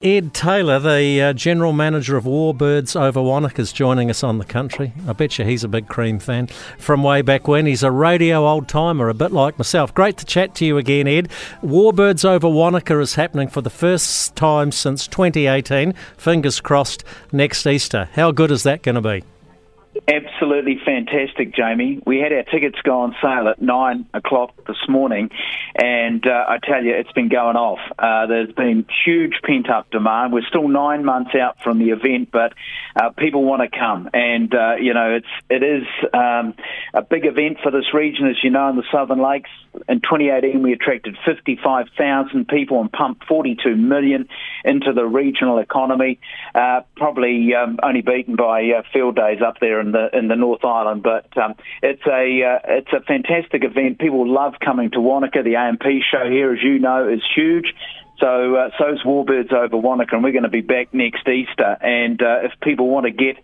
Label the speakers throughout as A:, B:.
A: Ed Taylor, the uh, general manager of Warbirds over Wanaka, is joining us on the country. I bet you he's a big cream fan from way back when. He's a radio old timer, a bit like myself. Great to chat to you again, Ed. Warbirds over Wanaka is happening for the first time since 2018. Fingers crossed next Easter. How good is that going to be?
B: Absolutely fantastic, Jamie. We had our tickets go on sale at nine o'clock this morning, and uh, I tell you, it's been going off. Uh, there's been huge pent up demand. We're still nine months out from the event, but uh, people want to come, and uh, you know, it's it is um, a big event for this region, as you know, in the Southern Lakes. In 2018, we attracted 55,000 people and pumped 42 million into the regional economy. Uh, probably um, only beaten by uh, field days up there in the in the North Island, but um, it's a uh, it's a fantastic event. People love coming to Wanaka. The A&P show here, as you know, is huge. So uh, so's Warbirds over Wanaka, and we're going to be back next Easter. And uh, if people want to get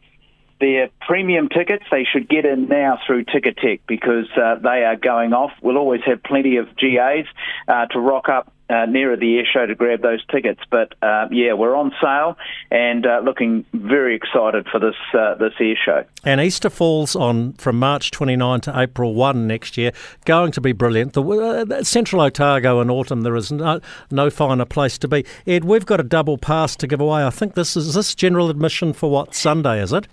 B: their premium tickets, they should get in now through Ticketek because uh, they are going off. We'll always have plenty of GAs uh, to rock up uh, nearer the air show to grab those tickets. But uh, yeah, we're on sale and uh, looking very excited for this uh, this air show.
A: And Easter falls on from March 29 to April 1 next year. Going to be brilliant. The uh, Central Otago in autumn, there is no, no finer place to be. Ed, we've got a double pass to give away. I think this is this general admission for what Sunday is it?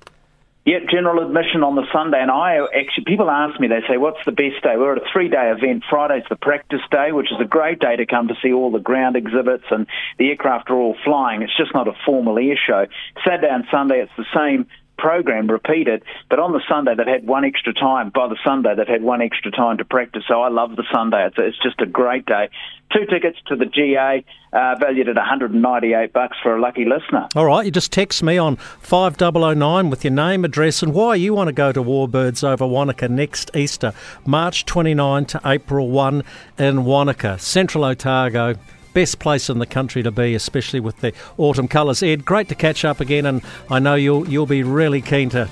B: Yeah, general admission on the Sunday, and I actually people ask me. They say, "What's the best day?" We're at a three-day event. Friday's the practice day, which is a great day to come to see all the ground exhibits and the aircraft are all flying. It's just not a formal air show. Saturday and Sunday, it's the same program repeated, but on the Sunday they've had one extra time. By the Sunday they've had one extra time to practice. So I love the Sunday. It's, it's just a great day. Two tickets to the GA, uh, valued at 198 bucks for a lucky listener.
A: All right, you just text me on 5009 with your name, address, and why you want to go to Warbirds over Wanaka next Easter, March 29 to April 1 in Wanaka, Central Otago best place in the country to be, especially with the autumn colours. Ed, great to catch up again, and I know you'll you'll be really keen to,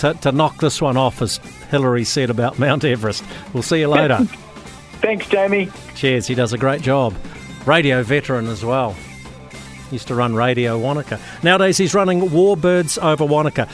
A: to, to knock this one off, as Hillary said about Mount Everest. We'll see you later.
B: Thanks, Jamie.
A: Cheers. He does a great job. Radio veteran as well. Used to run Radio Wanaka. Nowadays, he's running Warbirds over Wanaka.